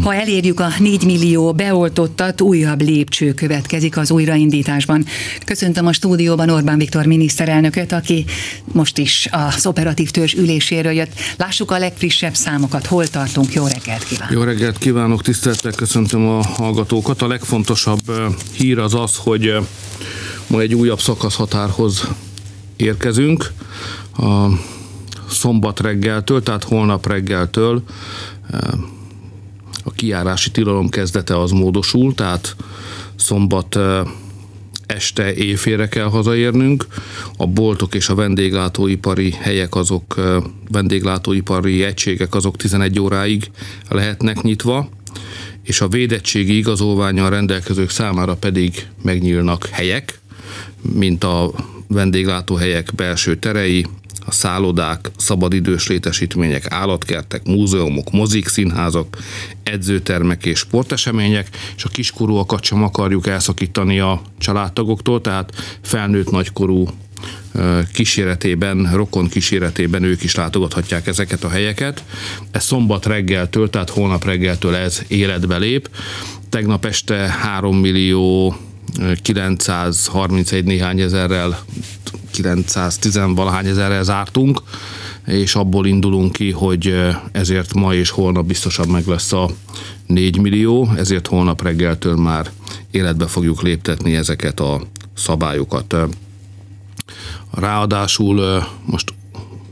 Ha elérjük a 4 millió beoltottat, újabb lépcső következik az újraindításban. Köszöntöm a stúdióban Orbán Viktor miniszterelnököt, aki most is az operatív törzs üléséről jött. Lássuk a legfrissebb számokat. Hol tartunk? Jó reggelt kívánok! Jó reggelt kívánok, tisztelettel köszöntöm a hallgatókat. A legfontosabb hír az az, hogy ma egy újabb szakaszhatárhoz érkezünk. A szombat reggeltől, tehát holnap reggeltől a kiárási tilalom kezdete az módosul, tehát szombat este éjfélre kell hazaérnünk. A boltok és a vendéglátóipari helyek azok, vendéglátóipari egységek azok 11 óráig lehetnek nyitva, és a védettségi igazolványal rendelkezők számára pedig megnyílnak helyek, mint a vendéglátóhelyek belső terei, a szállodák, szabadidős létesítmények, állatkertek, múzeumok, mozik, színházak, edzőtermek és sportesemények, és a kiskorúakat sem akarjuk elszakítani a családtagoktól, tehát felnőtt nagykorú kíséretében, rokon kíséretében ők is látogathatják ezeket a helyeket. Ez szombat reggeltől, tehát holnap reggeltől ez életbe lép. Tegnap este 3 millió 931 néhány ezerrel 910 valahány ezerrel zártunk, és abból indulunk ki, hogy ezért ma és holnap biztosan meg lesz a 4 millió, ezért holnap reggeltől már életbe fogjuk léptetni ezeket a szabályokat. Ráadásul most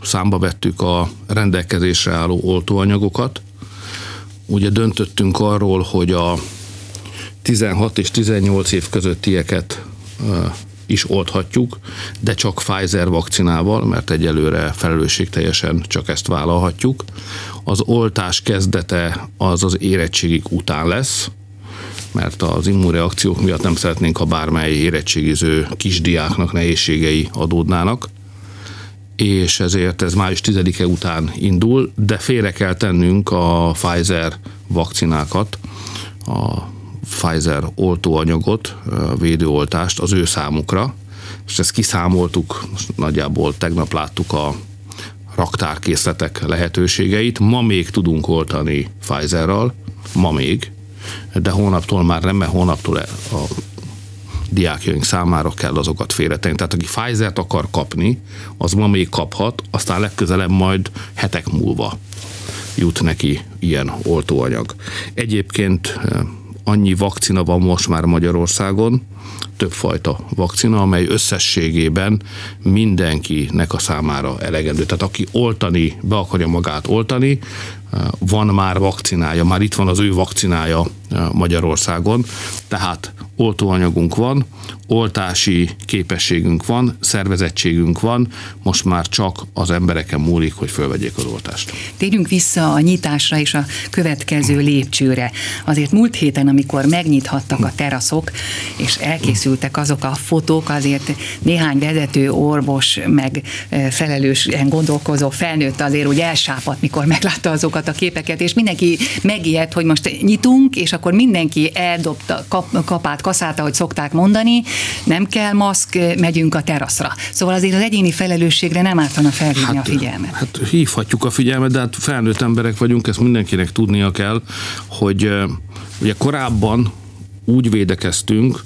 számba vettük a rendelkezésre álló oltóanyagokat. Ugye döntöttünk arról, hogy a 16 és 18 év közöttieket is oldhatjuk, de csak Pfizer vakcinával, mert egyelőre felelősségteljesen csak ezt vállalhatjuk. Az oltás kezdete az az érettségig után lesz, mert az immunreakciók miatt nem szeretnénk, ha bármely érettségiző kisdiáknak nehézségei adódnának és ezért ez május 10-e után indul, de félre kell tennünk a Pfizer vakcinákat, a Pfizer oltóanyagot, védőoltást az ő számukra, és ezt kiszámoltuk, nagyjából tegnap láttuk a raktárkészletek lehetőségeit. Ma még tudunk oltani Pfizerral, ma még, de hónaptól már nem, mert hónaptól a diákjaink számára kell azokat félretenni. Tehát aki Pfizer-t akar kapni, az ma még kaphat, aztán legközelebb majd hetek múlva jut neki ilyen oltóanyag. Egyébként annyi vakcina van most már Magyarországon, többfajta vakcina, amely összességében mindenkinek a számára elegendő. Tehát aki oltani, be akarja magát oltani, van már vakcinája, már itt van az ő vakcinája Magyarországon, tehát oltóanyagunk van, oltási képességünk van, szervezettségünk van, most már csak az embereken múlik, hogy fölvegyék az oltást. Térjünk vissza a nyitásra és a következő lépcsőre. Azért múlt héten, amikor megnyithattak a teraszok, és elkészültek azok a fotók, azért néhány vezető orvos, meg felelősen gondolkozó felnőtt azért úgy elsápadt, mikor meglátta azokat a képeket, és mindenki megijedt, hogy most nyitunk, és akkor mindenki eldobta kap, kapát, kaszát, ahogy szokták mondani, nem kell maszk, megyünk a teraszra. Szóval azért az egyéni felelősségre nem ártana felhívni hát, a figyelmet. Hát hívhatjuk a figyelmet, de hát felnőtt emberek vagyunk, ezt mindenkinek tudnia kell, hogy ugye korábban úgy védekeztünk,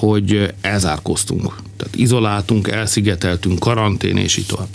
hogy elzárkoztunk. Tehát izoláltunk, elszigeteltünk, karantén és így tovább.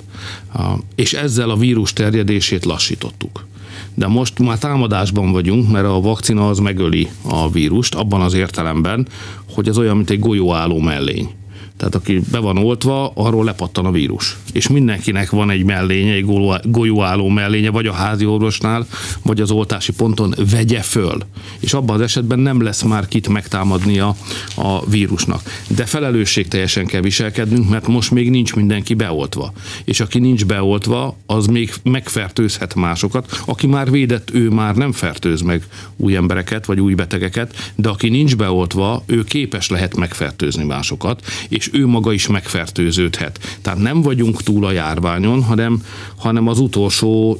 És ezzel a vírus terjedését lassítottuk de most már támadásban vagyunk, mert a vakcina az megöli a vírust, abban az értelemben, hogy ez olyan, mint egy golyóálló mellény. Tehát aki be van oltva, arról lepattan a vírus. És mindenkinek van egy mellénye, egy golyóálló mellénye, vagy a házi orvosnál, vagy az oltási ponton vegye föl. És abban az esetben nem lesz már kit megtámadnia a vírusnak. De felelősségteljesen kell viselkednünk, mert most még nincs mindenki beoltva. És aki nincs beoltva, az még megfertőzhet másokat. Aki már védett, ő már nem fertőz meg új embereket, vagy új betegeket, de aki nincs beoltva, ő képes lehet megfertőzni másokat, és ő maga is megfertőződhet. Tehát nem vagyunk túl a járványon, hanem, hanem az utolsó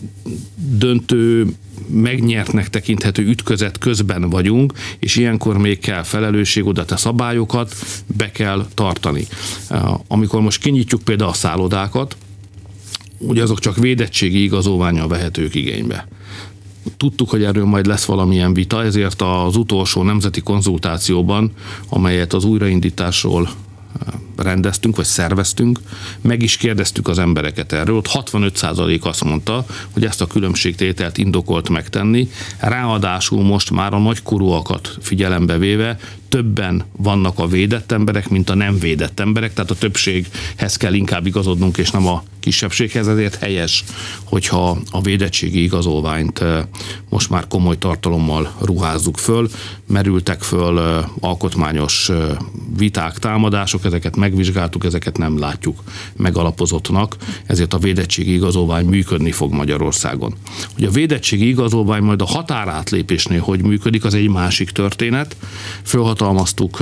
döntő megnyertnek tekinthető ütközet közben vagyunk, és ilyenkor még kell felelősség, oda te szabályokat be kell tartani. Amikor most kinyitjuk például a szállodákat, ugye azok csak védettségi igazolványal vehetők igénybe Tudtuk, hogy erről majd lesz valamilyen vita, ezért az utolsó nemzeti konzultációban, amelyet az újraindításról rendeztünk, vagy szerveztünk, meg is kérdeztük az embereket erről. Ott 65% azt mondta, hogy ezt a különbségtételt indokolt megtenni. Ráadásul most már a nagykorúakat figyelembe véve többen vannak a védett emberek, mint a nem védett emberek, tehát a többséghez kell inkább igazodnunk, és nem a kisebbséghez, ezért helyes, hogyha a védettségi igazolványt most már komoly tartalommal ruházzuk föl. Merültek föl alkotmányos viták, támadások, ezeket megvizsgáltuk, ezeket nem látjuk megalapozottnak, ezért a védettségi igazolvány működni fog Magyarországon. Hogy a védettségi igazolvány majd a határátlépésnél hogy működik, az egy másik történet. Fölhatalmaztuk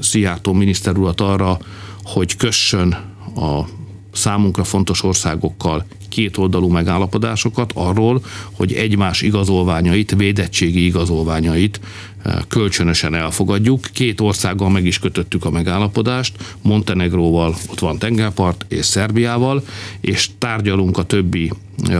Szijjártó miniszter urat arra, hogy kössön a számunkra fontos országokkal kétoldalú megállapodásokat arról, hogy egymás igazolványait, védettségi igazolványait eh, kölcsönösen elfogadjuk. Két országgal meg is kötöttük a megállapodást, Montenegróval, ott van tengerpart, és Szerbiával, és tárgyalunk a többi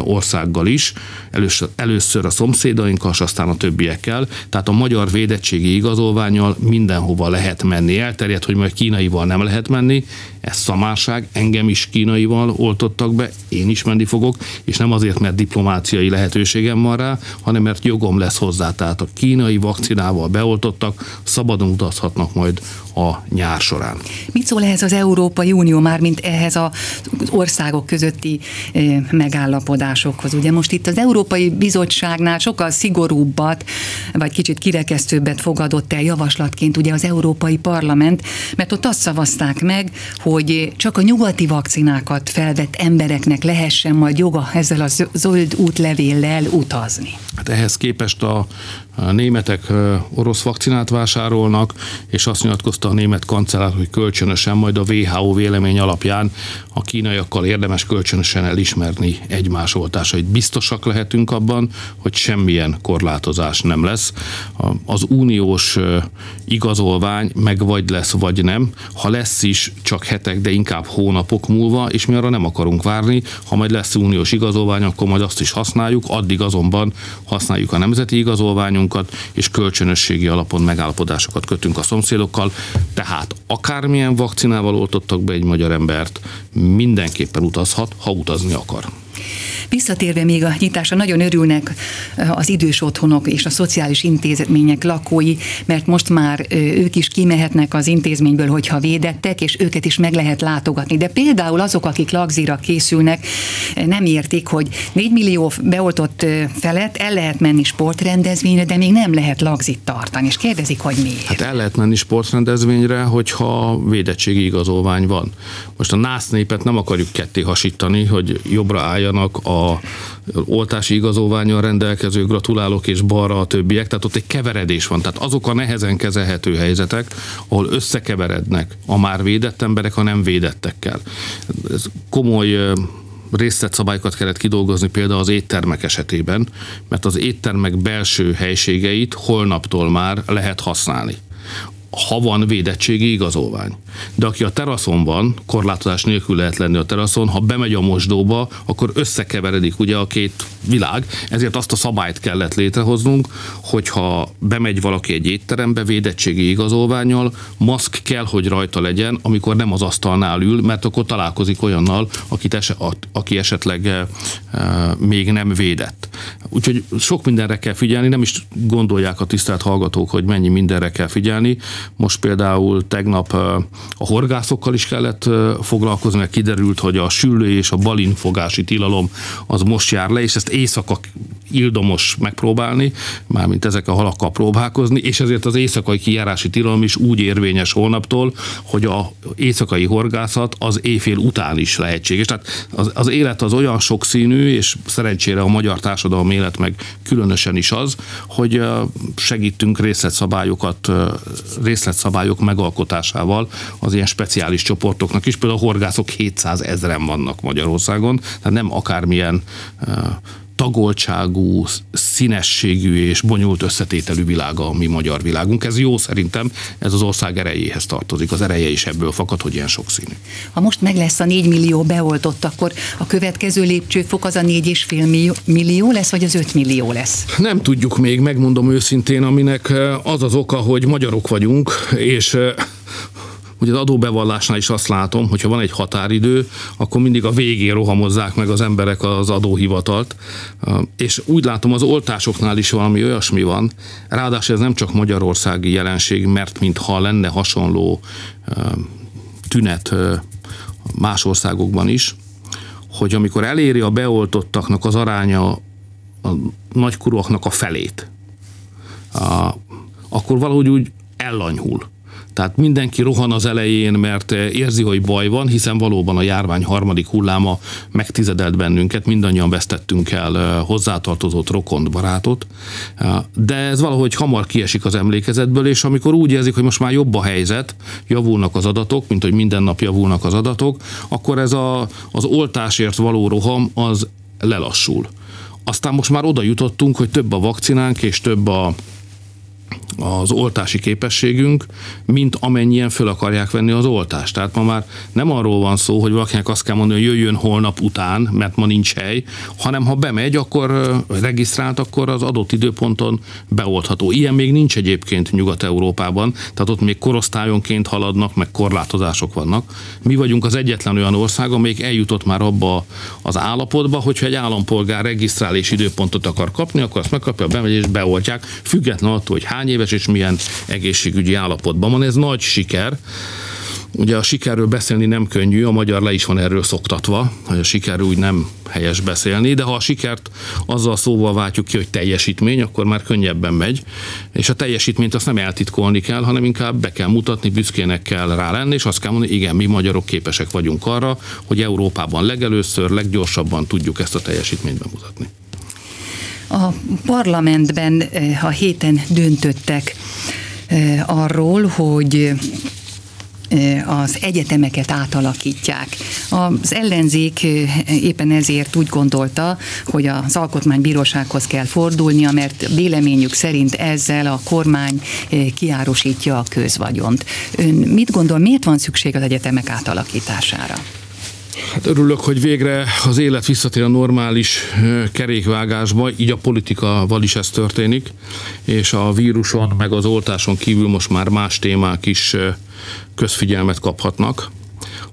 országgal is, először, először a szomszédainkkal, és aztán a többiekkel. Tehát a magyar védettségi igazolványal mindenhova lehet menni. Elterjedt, hogy majd kínaival nem lehet menni, ez szamárság, engem is kínaival oltottak be, én is menni fogok, és nem azért, mert diplomáciai lehetőségem van rá, hanem mert jogom lesz hozzá. Tehát a kínai vakcinával beoltottak, szabadon utazhatnak majd a nyár során. Mit szól ehhez az Európai Unió már, mint ehhez az országok közötti megállapodásokhoz? Ugye most itt az Európai Bizottságnál sokkal szigorúbbat, vagy kicsit kirekesztőbbet fogadott el javaslatként ugye az Európai Parlament, mert ott azt szavazták meg, hogy csak a nyugati vakcinákat felvett embereknek lehessen majd joga ezzel a zöld útlevéllel utazni. Hát ehhez képest a a németek orosz vakcinát vásárolnak, és azt nyilatkozta a német kancellár, hogy kölcsönösen, majd a WHO vélemény alapján a kínaiakkal érdemes kölcsönösen elismerni egymás oltásait. Biztosak lehetünk abban, hogy semmilyen korlátozás nem lesz. Az uniós igazolvány meg vagy lesz, vagy nem. Ha lesz is, csak hetek, de inkább hónapok múlva, és mi arra nem akarunk várni. Ha majd lesz uniós igazolvány, akkor majd azt is használjuk, addig azonban használjuk a nemzeti igazolványunkat, és kölcsönösségi alapon megállapodásokat kötünk a szomszédokkal. Tehát akármilyen vakcinával oltottak be egy magyar embert, mindenképpen utazhat, ha utazni akar. Visszatérve még a nyitásra, nagyon örülnek az idős otthonok és a szociális intézmények lakói, mert most már ők is kimehetnek az intézményből, hogyha védettek, és őket is meg lehet látogatni. De például azok, akik lagzira készülnek, nem értik, hogy 4 millió beoltott felett el lehet menni sportrendezvényre, de még nem lehet lagzit tartani, és kérdezik, hogy miért. Hát el lehet menni sportrendezvényre, hogyha védettségi igazolvány van. Most a nász népet nem akarjuk ketté hasítani, hogy jobbra álljanak a oltási igazolványon rendelkező gratulálok, és balra a többiek, tehát ott egy keveredés van. Tehát azok a nehezen kezelhető helyzetek, ahol összekeverednek a már védett emberek a nem védettekkel. Ez komoly részletszabályokat kellett kidolgozni például az éttermek esetében, mert az éttermek belső helységeit holnaptól már lehet használni ha van védettségi igazolvány. De aki a teraszon van, korlátozás nélkül lehet lenni a teraszon, ha bemegy a mosdóba, akkor összekeveredik ugye a két világ, ezért azt a szabályt kellett létrehoznunk, hogyha bemegy valaki egy étterembe védettségi igazolványjal, maszk kell, hogy rajta legyen, amikor nem az asztalnál ül, mert akkor találkozik olyannal, akit eset, aki esetleg e, e, még nem védett. Úgyhogy sok mindenre kell figyelni, nem is gondolják a tisztelt hallgatók, hogy mennyi mindenre kell figyelni. Most például tegnap a horgászokkal is kellett foglalkozni, mert kiderült, hogy a süllő és a balinfogási tilalom az most jár le, és ezt éjszaka ildomos megpróbálni, mármint ezek a halakkal próbálkozni, és ezért az éjszakai kijárási tilalom is úgy érvényes holnaptól, hogy a éjszakai horgászat az éjfél után is lehetséges. Tehát az, az élet az olyan sokszínű, és szerencsére a magyar társadalom élet meg különösen is az, hogy segítünk részletszabályokat, részletszabályok megalkotásával az ilyen speciális csoportoknak is. Például a horgászok 700 ezeren vannak Magyarországon, tehát nem akármilyen tagoltságú, színességű és bonyolult összetételű világa a mi magyar világunk. Ez jó szerintem, ez az ország erejéhez tartozik. Az ereje is ebből fakad, hogy ilyen sokszínű. Ha most meg lesz a 4 millió beoltott, akkor a következő lépcsőfok az a 4,5 millió lesz, vagy az 5 millió lesz? Nem tudjuk még, megmondom őszintén, aminek az az oka, hogy magyarok vagyunk, és Ugye az adóbevallásnál is azt látom, hogyha van egy határidő, akkor mindig a végén rohamozzák meg az emberek az adóhivatalt, és úgy látom az oltásoknál is valami olyasmi van, ráadásul ez nem csak magyarországi jelenség, mert mintha lenne hasonló tünet más országokban is, hogy amikor eléri a beoltottaknak az aránya a nagykorúaknak a felét, akkor valahogy úgy ellanyhul. Tehát mindenki rohan az elején, mert érzi, hogy baj van, hiszen valóban a járvány harmadik hulláma megtizedelt bennünket, mindannyian vesztettünk el hozzátartozott rokont, barátot, de ez valahogy hamar kiesik az emlékezetből, és amikor úgy érzik, hogy most már jobb a helyzet, javulnak az adatok, mint hogy minden nap javulnak az adatok, akkor ez a, az oltásért való roham az lelassul. Aztán most már oda jutottunk, hogy több a vakcinánk és több a az oltási képességünk, mint amennyien föl akarják venni az oltást. Tehát ma már nem arról van szó, hogy valakinek azt kell mondani, hogy jöjjön holnap után, mert ma nincs hely, hanem ha bemegy, akkor regisztrált, akkor az adott időponton beoltható. Ilyen még nincs egyébként Nyugat-Európában, tehát ott még korosztályonként haladnak, meg korlátozások vannak. Mi vagyunk az egyetlen olyan ország, amelyik eljutott már abba az állapotba, hogyha egy állampolgár regisztrál és időpontot akar kapni, akkor azt megkapja, bemegy és beoltják, független attól, hogy hány éves és milyen egészségügyi állapotban van. Ez nagy siker. Ugye a sikerről beszélni nem könnyű, a magyar le is van erről szoktatva, hogy a sikerről úgy nem helyes beszélni, de ha a sikert azzal szóval váltjuk ki, hogy teljesítmény, akkor már könnyebben megy, és a teljesítményt azt nem eltitkolni kell, hanem inkább be kell mutatni, büszkének kell rá lenni, és azt kell mondani, igen, mi magyarok képesek vagyunk arra, hogy Európában legelőször, leggyorsabban tudjuk ezt a teljesítményt bemutatni. A parlamentben a héten döntöttek arról, hogy az egyetemeket átalakítják. Az ellenzék éppen ezért úgy gondolta, hogy az alkotmánybírósághoz kell fordulnia, mert véleményük szerint ezzel a kormány kiárosítja a közvagyont. Ön mit gondol, miért van szükség az egyetemek átalakítására? Hát örülök, hogy végre az élet visszatér a normális kerékvágásba, így a politikával is ez történik, és a víruson meg az oltáson kívül most már más témák is közfigyelmet kaphatnak.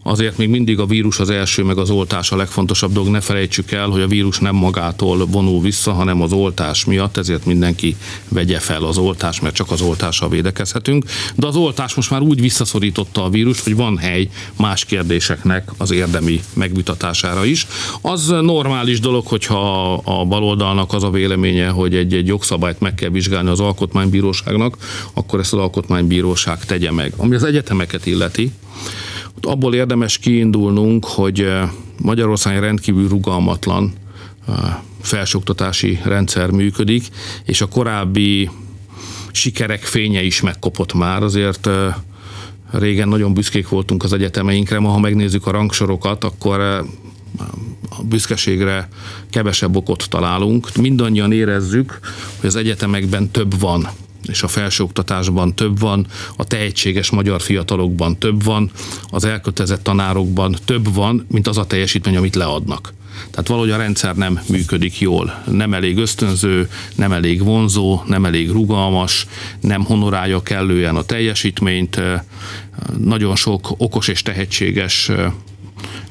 Azért még mindig a vírus az első, meg az oltás a legfontosabb dolog. Ne felejtsük el, hogy a vírus nem magától vonul vissza, hanem az oltás miatt, ezért mindenki vegye fel az oltás, mert csak az oltással védekezhetünk. De az oltás most már úgy visszaszorította a vírus, hogy van hely más kérdéseknek az érdemi megvitatására is. Az normális dolog, hogyha a baloldalnak az a véleménye, hogy egy, egy jogszabályt meg kell vizsgálni az alkotmánybíróságnak, akkor ezt az alkotmánybíróság tegye meg. Ami az egyetemeket illeti, abból érdemes kiindulnunk, hogy eh, Magyarország rendkívül rugalmatlan eh, felsőoktatási rendszer működik, és a korábbi sikerek fénye is megkopott már, azért eh, régen nagyon büszkék voltunk az egyetemeinkre, ma ha megnézzük a rangsorokat, akkor a büszkeségre kevesebb okot találunk. Mindannyian érezzük, hogy az egyetemekben több van és a felsőoktatásban több van, a tehetséges magyar fiatalokban több van, az elkötelezett tanárokban több van, mint az a teljesítmény, amit leadnak. Tehát valahogy a rendszer nem működik jól. Nem elég ösztönző, nem elég vonzó, nem elég rugalmas, nem honorálja kellően a teljesítményt. Nagyon sok okos és tehetséges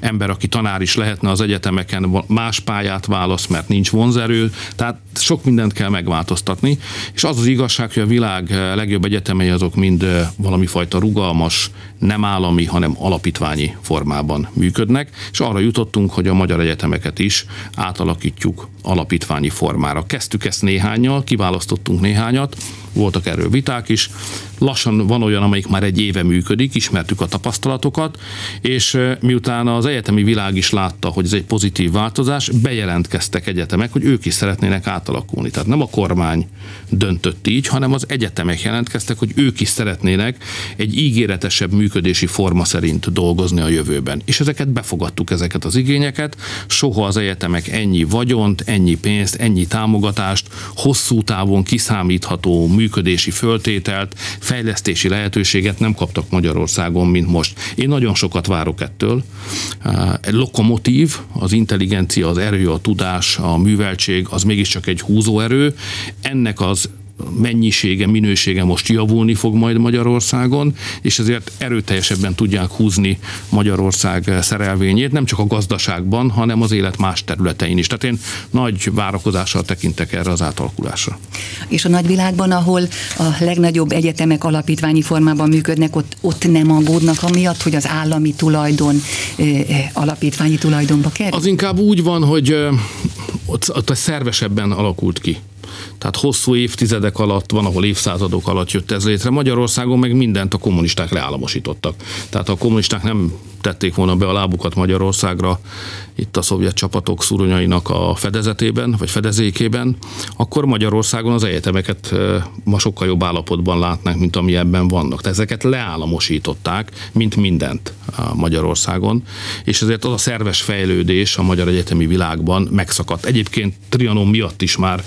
ember, aki tanár is lehetne az egyetemeken, más pályát választ, mert nincs vonzerő, tehát sok mindent kell megváltoztatni, és az az igazság, hogy a világ legjobb egyetemei azok mind valami fajta rugalmas, nem állami, hanem alapítványi formában működnek, és arra jutottunk, hogy a magyar egyetemeket is átalakítjuk alapítványi formára. Kezdtük ezt néhányal, kiválasztottunk néhányat, voltak erről viták is. Lassan van olyan, amelyik már egy éve működik, ismertük a tapasztalatokat, és miután az egyetemi világ is látta, hogy ez egy pozitív változás, bejelentkeztek egyetemek, hogy ők is szeretnének átalakítani átalakulni. Tehát nem a kormány döntött így, hanem az egyetemek jelentkeztek, hogy ők is szeretnének egy ígéretesebb működési forma szerint dolgozni a jövőben. És ezeket befogadtuk, ezeket az igényeket. Soha az egyetemek ennyi vagyont, ennyi pénzt, ennyi támogatást, hosszú távon kiszámítható működési föltételt, fejlesztési lehetőséget nem kaptak Magyarországon, mint most. Én nagyon sokat várok ettől. Egy lokomotív, az intelligencia, az erő, a tudás, a műveltség, az mégiscsak egy húzóerő. Ennek az mennyisége, minősége most javulni fog majd Magyarországon, és ezért erőteljesebben tudják húzni Magyarország szerelvényét, nem csak a gazdaságban, hanem az élet más területein is. Tehát én nagy várakozással tekintek erre az átalakulásra. És a nagyvilágban, ahol a legnagyobb egyetemek alapítványi formában működnek, ott, ott nem aggódnak amiatt, hogy az állami tulajdon alapítványi tulajdonba kerül? Az inkább úgy van, hogy ott, ott szervesebben alakult ki. Tehát hosszú évtizedek alatt, van, ahol évszázadok alatt jött ez létre. Magyarországon meg mindent a kommunisták leállamosítottak. Tehát a kommunisták nem tették volna be a lábukat Magyarországra, itt a szovjet csapatok szuronyainak a fedezetében, vagy fedezékében, akkor Magyarországon az egyetemeket ma sokkal jobb állapotban látnánk, mint ami ebben vannak. Tehát ezeket leállamosították, mint mindent Magyarországon, és ezért az a szerves fejlődés a magyar egyetemi világban megszakadt. Egyébként Trianon miatt is már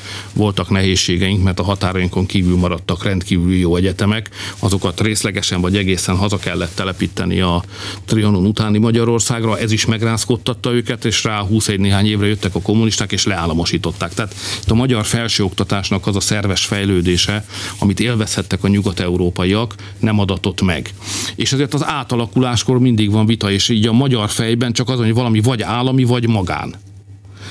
voltak nehézségeink, mert a határainkon kívül maradtak rendkívül jó egyetemek, azokat részlegesen vagy egészen haza kellett telepíteni a Trianon utáni Magyarországra, ez is megrázkodtatta őket, és rá 21 néhány évre jöttek a kommunisták, és leállamosították. Tehát itt a magyar felsőoktatásnak az a szerves fejlődése, amit élvezhettek a nyugat-európaiak, nem adatott meg. És ezért az átalakuláskor mindig van vita, és így a magyar fejben csak az, hogy valami vagy állami, vagy magán.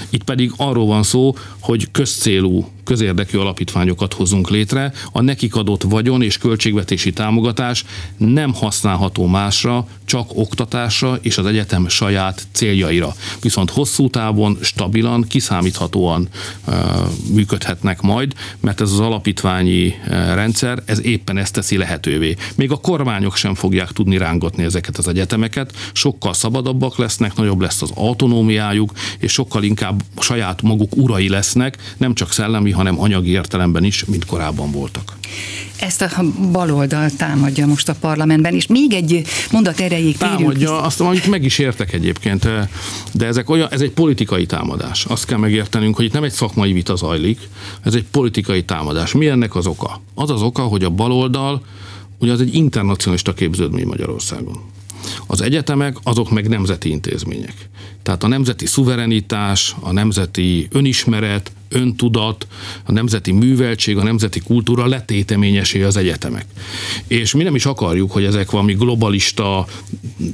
Itt pedig arról van szó, hogy közcélú közérdekű alapítványokat hozunk létre, a nekik adott vagyon és költségvetési támogatás nem használható másra, csak oktatásra és az egyetem saját céljaira. Viszont hosszú távon, stabilan, kiszámíthatóan uh, működhetnek majd, mert ez az alapítványi rendszer, ez éppen ezt teszi lehetővé. Még a kormányok sem fogják tudni rángatni ezeket az egyetemeket, sokkal szabadabbak lesznek, nagyobb lesz az autonómiájuk, és sokkal inkább saját maguk urai lesznek, nem csak szellemi, hanem anyagi értelemben is, mint korábban voltak. Ezt a baloldal támadja most a parlamentben, és még egy mondat erejéig Támadja, azt mondjuk meg is értek egyébként, de ezek olyan, ez egy politikai támadás. Azt kell megértenünk, hogy itt nem egy szakmai vita zajlik, ez egy politikai támadás. Mi ennek az oka? Az az oka, hogy a baloldal, ugye az egy internacionalista képződmény Magyarországon. Az egyetemek azok meg nemzeti intézmények. Tehát a nemzeti szuverenitás, a nemzeti önismeret, öntudat, a nemzeti műveltség, a nemzeti kultúra letéteményesé az egyetemek. És mi nem is akarjuk, hogy ezek valami globalista,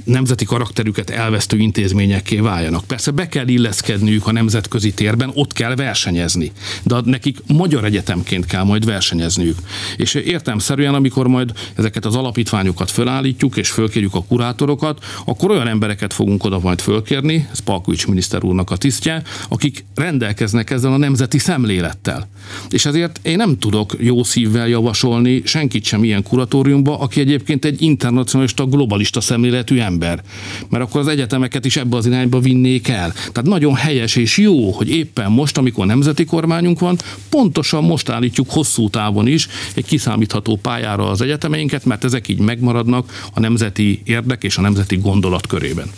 nemzeti karakterüket elvesztő intézményekké váljanak. Persze be kell illeszkedniük a nemzetközi térben, ott kell versenyezni. De nekik magyar egyetemként kell majd versenyezniük. És értelmszerűen, amikor majd ezeket az alapítványokat fölállítjuk, és fölkérjük a kurátorokat, akkor olyan embereket fogunk oda majd fölkérni, ez Palkovics miniszter úrnak a tisztje, akik rendelkeznek ezzel a nemzeti szemlélettel. És ezért én nem tudok jó szívvel javasolni senkit sem ilyen kuratóriumba, aki egyébként egy internacionalista, globalista szemléletű ember. Mert akkor az egyetemeket is ebbe az irányba vinnék el. Tehát nagyon helyes és jó, hogy éppen most, amikor nemzeti kormányunk van, pontosan most állítjuk hosszú távon is egy kiszámítható pályára az egyetemeinket, mert ezek így megmaradnak a nemzeti érdek és a nemzeti gondolat körében.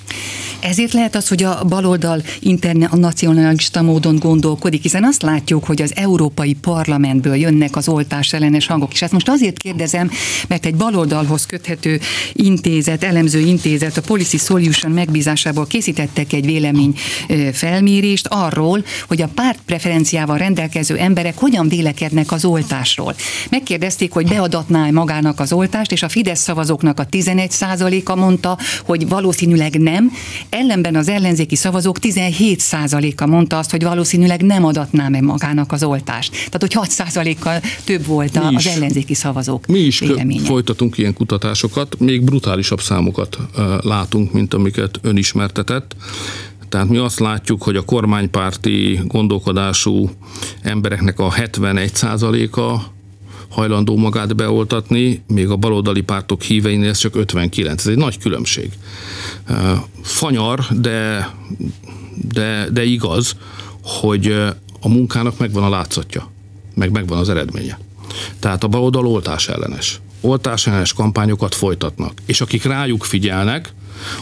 Ezért lehet az, hogy a baloldal internacionalista módon gondolkodik, hiszen azt látjuk, hogy az Európai Parlamentből jönnek az oltás ellenes hangok. És ezt most azért kérdezem, mert egy baloldalhoz köthető intézet, elemző intézet a Policy Solution megbízásából készítettek egy vélemény felmérést arról, hogy a párt preferenciával rendelkező emberek hogyan vélekednek az oltásról. Megkérdezték, hogy beadatná magának az oltást, és a Fidesz szavazóknak a 11%-a mondta, hogy valószínűleg nem, ellenben az ellenzéki szavazók 17%-a mondta azt, hogy valószínűleg nem adatná meg magának az oltást. Tehát, hogy 6%-kal több volt a, az ellenzéki szavazók Mi is véleménye. folytatunk ilyen kutatásokat, még brutálisabb számokat látunk, mint amiket ön ismertetett. Tehát mi azt látjuk, hogy a kormánypárti gondolkodású embereknek a 71%-a hajlandó magát beoltatni, még a baloldali pártok híveinél ez csak 59. Ez egy nagy különbség. Fanyar, de, de, de igaz, hogy a munkának megvan a látszatja, meg megvan az eredménye. Tehát a baloldal oltás ellenes. Oltás ellenes kampányokat folytatnak. És akik rájuk figyelnek,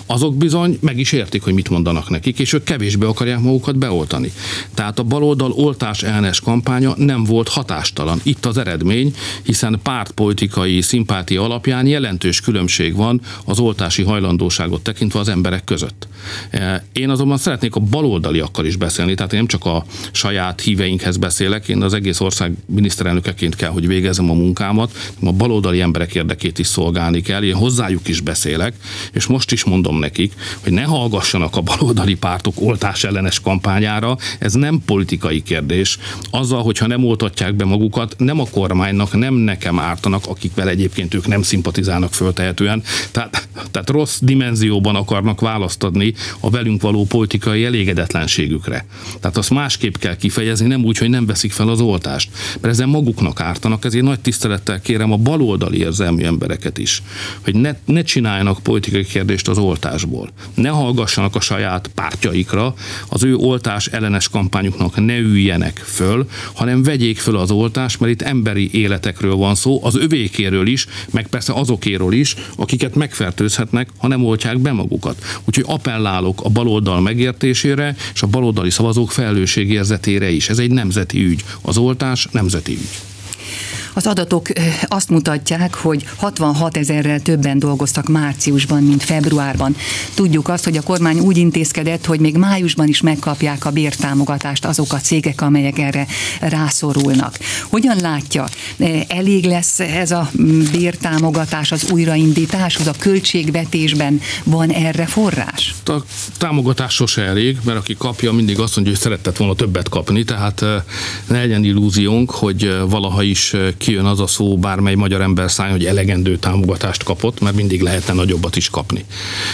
azok bizony meg is értik, hogy mit mondanak nekik, és ők kevésbé akarják magukat beoltani. Tehát a baloldal oltás ellenes kampánya nem volt hatástalan. Itt az eredmény, hiszen pártpolitikai szimpátia alapján jelentős különbség van az oltási hajlandóságot tekintve az emberek között. E, én azonban szeretnék a baloldaliakkal is beszélni, tehát én nem csak a saját híveinkhez beszélek, én az egész ország miniszterelnökeként kell, hogy végezem a munkámat, a baloldali emberek érdekét is szolgálni kell, én hozzájuk is beszélek, és most is mondom nekik, hogy ne hallgassanak a baloldali pártok oltás ellenes kampányára, ez nem politikai kérdés. Azzal, hogyha nem oltatják be magukat, nem a kormánynak, nem nekem ártanak, akikvel egyébként ők nem szimpatizálnak föltehetően. Tehát, tehát rossz dimenzióban akarnak választ adni a velünk való politikai elégedetlenségükre. Tehát azt másképp kell kifejezni, nem úgy, hogy nem veszik fel az oltást. Mert ezen maguknak ártanak, ezért nagy tisztelettel kérem a baloldali érzelmű embereket is, hogy ne, ne csináljanak politikai kérdést az oltásból. Ne hallgassanak a saját pártjaikra, az ő oltás ellenes kampányuknak ne üljenek föl, hanem vegyék föl az oltást, mert itt emberi életekről van szó, az övékéről is, meg persze azokéről is, akiket megfertőzhetnek, ha nem oltják be magukat. Úgyhogy appellálok a baloldal megértésére, és a baloldali szavazók felelősségérzetére is. Ez egy nemzeti ügy. Az oltás nemzeti ügy. Az adatok azt mutatják, hogy 66 ezerrel többen dolgoztak márciusban, mint februárban. Tudjuk azt, hogy a kormány úgy intézkedett, hogy még májusban is megkapják a bértámogatást azok a cégek, amelyek erre rászorulnak. Hogyan látja, elég lesz ez a bértámogatás az újraindításhoz? A költségvetésben van erre forrás? A támogatás sose elég, mert aki kapja, mindig azt mondja, hogy szeretett volna többet kapni, tehát ne legyen illúziónk, hogy valaha is kijön az a szó bármely magyar ember száj, hogy elegendő támogatást kapott, mert mindig lehetne nagyobbat is kapni.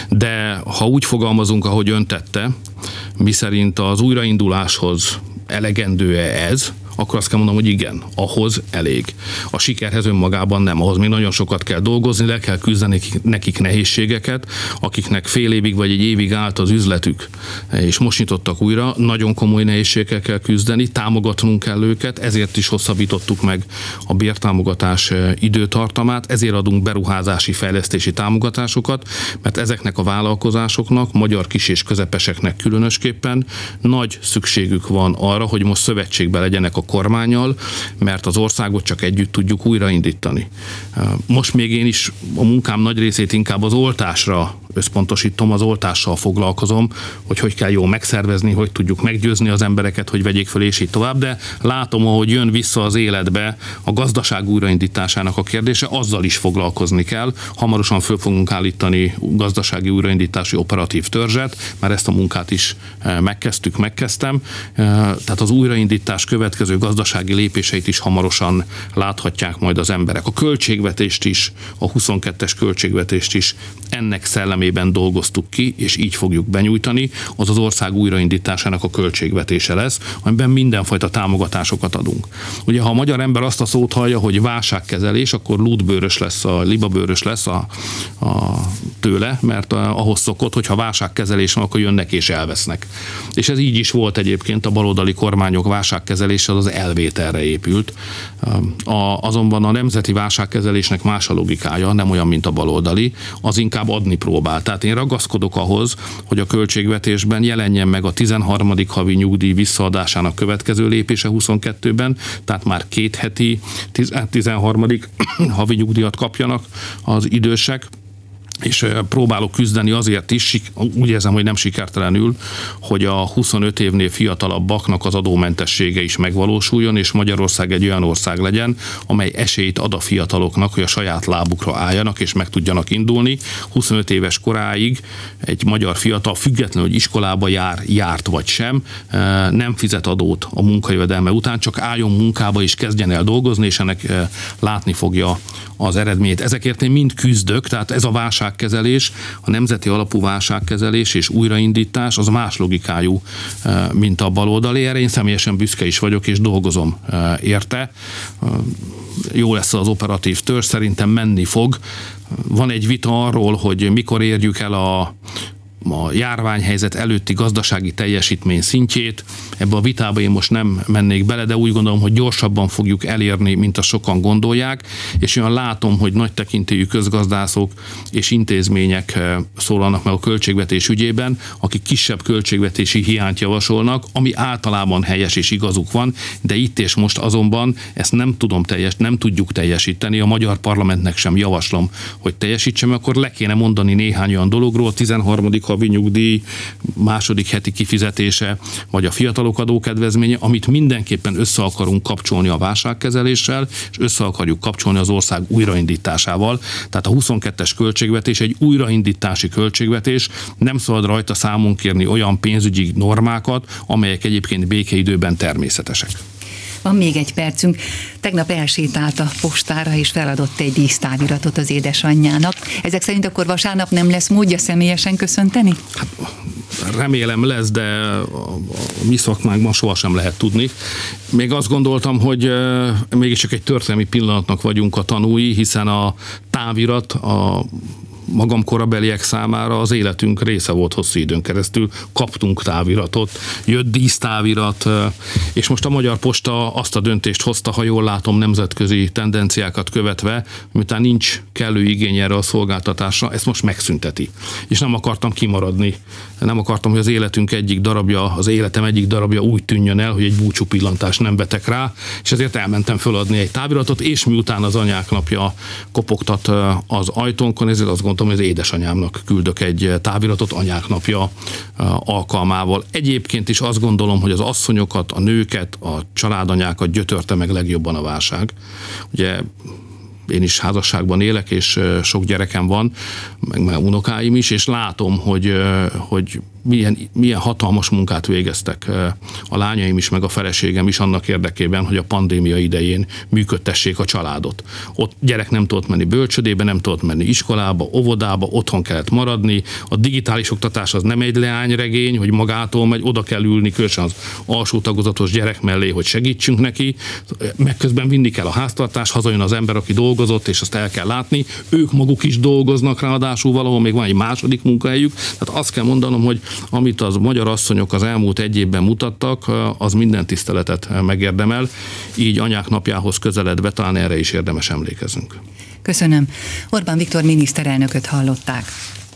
De ha úgy fogalmazunk, ahogy ön tette, mi szerint az újrainduláshoz elegendő-e ez, akkor azt kell mondanom, hogy igen, ahhoz elég. A sikerhez önmagában nem, ahhoz még nagyon sokat kell dolgozni, le kell küzdeni nekik nehézségeket, akiknek fél évig vagy egy évig állt az üzletük, és most nyitottak újra, nagyon komoly nehézségekkel kell küzdeni, támogatnunk kell őket, ezért is hosszabbítottuk meg a bértámogatás eh, időtartamát, ezért adunk beruházási fejlesztési támogatásokat, mert ezeknek a vállalkozásoknak, magyar kis és közepeseknek különösképpen nagy szükségük van arra, hogy most szövetségbe legyenek a a kormányjal, mert az országot csak együtt tudjuk újraindítani. Most még én is a munkám nagy részét inkább az oltásra összpontosítom, az oltással foglalkozom, hogy hogy kell jól megszervezni, hogy tudjuk meggyőzni az embereket, hogy vegyék föl, és így tovább, de látom, ahogy jön vissza az életbe a gazdaság újraindításának a kérdése, azzal is foglalkozni kell. Hamarosan föl fogunk állítani gazdasági újraindítási operatív törzset, mert ezt a munkát is eh, megkezdtük, megkezdtem. Eh, tehát az újraindítás következő gazdasági lépéseit is hamarosan láthatják majd az emberek. A költségvetést is, a 22-es költségvetést is ennek szellem értelmében dolgoztuk ki, és így fogjuk benyújtani, az az ország újraindításának a költségvetése lesz, amiben mindenfajta támogatásokat adunk. Ugye, ha a magyar ember azt a szót hallja, hogy válságkezelés, akkor lútbőrös lesz, a libabőrös lesz a, a tőle, mert a, ahhoz szokott, hogyha válságkezelés van, akkor jönnek és elvesznek. És ez így is volt egyébként a baloldali kormányok válságkezelése, az elvételre épült. A, azonban a nemzeti válságkezelésnek más a logikája, nem olyan, mint a baloldali, az inkább adni próbál próbál. Tehát én ragaszkodok ahhoz, hogy a költségvetésben jelenjen meg a 13. havi nyugdíj visszaadásának következő lépése 22-ben, tehát már két heti 13. havi nyugdíjat kapjanak az idősek, és próbálok küzdeni azért is, úgy érzem, hogy nem sikertelenül, hogy a 25 évnél fiatalabbaknak az adómentessége is megvalósuljon, és Magyarország egy olyan ország legyen, amely esélyt ad a fiataloknak, hogy a saját lábukra álljanak, és meg tudjanak indulni. 25 éves koráig egy magyar fiatal, függetlenül, hogy iskolába jár, járt vagy sem, nem fizet adót a munkajövedelme után, csak álljon munkába és kezdjen el dolgozni, és ennek látni fogja az eredményt. Ezekért én mind küzdök, tehát ez a válságkezelés, a nemzeti alapú válságkezelés és újraindítás az más logikájú, eh, mint a baloldali. Erre én személyesen büszke is vagyok, és dolgozom eh, érte. Eh, jó lesz az operatív törzs, szerintem menni fog. Van egy vita arról, hogy mikor érjük el a a járványhelyzet előtti gazdasági teljesítmény szintjét. Ebbe a vitába én most nem mennék bele, de úgy gondolom, hogy gyorsabban fogjuk elérni, mint a sokan gondolják, és olyan látom, hogy nagy tekintélyű közgazdászok és intézmények eh, szólalnak meg a költségvetés ügyében, akik kisebb költségvetési hiányt javasolnak, ami általában helyes és igazuk van, de itt és most azonban ezt nem tudom teljes, nem tudjuk teljesíteni, a magyar parlamentnek sem javaslom, hogy teljesítsem, akkor le kéne mondani néhány olyan dologról, 13 havi nyugdíj, második heti kifizetése, vagy a fiatalok adókedvezménye, amit mindenképpen össze akarunk kapcsolni a válságkezeléssel, és össze akarjuk kapcsolni az ország újraindításával. Tehát a 22-es költségvetés egy újraindítási költségvetés, nem szabad rajta számon kérni olyan pénzügyi normákat, amelyek egyébként békeidőben természetesek. Van még egy percünk. Tegnap elsétált a postára, és feladott egy dísztáviratot az édesanyjának. Ezek szerint akkor vasárnap nem lesz módja személyesen köszönteni? Hát, remélem lesz, de a, mi szakmánkban sohasem lehet tudni. Még azt gondoltam, hogy mégis csak egy történelmi pillanatnak vagyunk a tanúi, hiszen a távirat, a magam korabeliek számára az életünk része volt hosszú időn keresztül. Kaptunk táviratot, jött dísztávirat, és most a Magyar Posta azt a döntést hozta, ha jól látom, nemzetközi tendenciákat követve, miután nincs kellő igény erre a szolgáltatásra, ezt most megszünteti. És nem akartam kimaradni, nem akartam, hogy az életünk egyik darabja, az életem egyik darabja úgy tűnjön el, hogy egy búcsú pillantást nem vetek rá, és ezért elmentem föladni egy táviratot, és miután az anyák napja kopogtat az ajtónkon, ezért azt gondoltam, hogy az édesanyámnak küldök egy táviratot anyák napja alkalmával. Egyébként is azt gondolom, hogy az asszonyokat, a nőket, a családanyákat gyötörte meg legjobban a válság. Ugye én is házasságban élek, és sok gyerekem van, meg, meg unokáim is, és látom, hogy, hogy milyen, milyen hatalmas munkát végeztek a lányaim is, meg a feleségem is annak érdekében, hogy a pandémia idején működtessék a családot. Ott gyerek nem tudott menni bölcsödébe, nem tudott menni iskolába, óvodába, otthon kellett maradni. A digitális oktatás az nem egy leányregény, hogy magától megy, oda kell ülni különösen az alsó tagozatos gyerek mellé, hogy segítsünk neki, meg közben vinni kell a háztartás, hazajön az ember, aki dolgozott, és azt el kell látni. Ők maguk is dolgoznak, ráadásul valahol még van egy második munkahelyük. Tehát azt kell mondanom, hogy amit az magyar asszonyok az elmúlt egy évben mutattak, az minden tiszteletet megérdemel, így anyák napjához közeledve talán erre is érdemes emlékezünk. Köszönöm. Orbán Viktor miniszterelnököt hallották.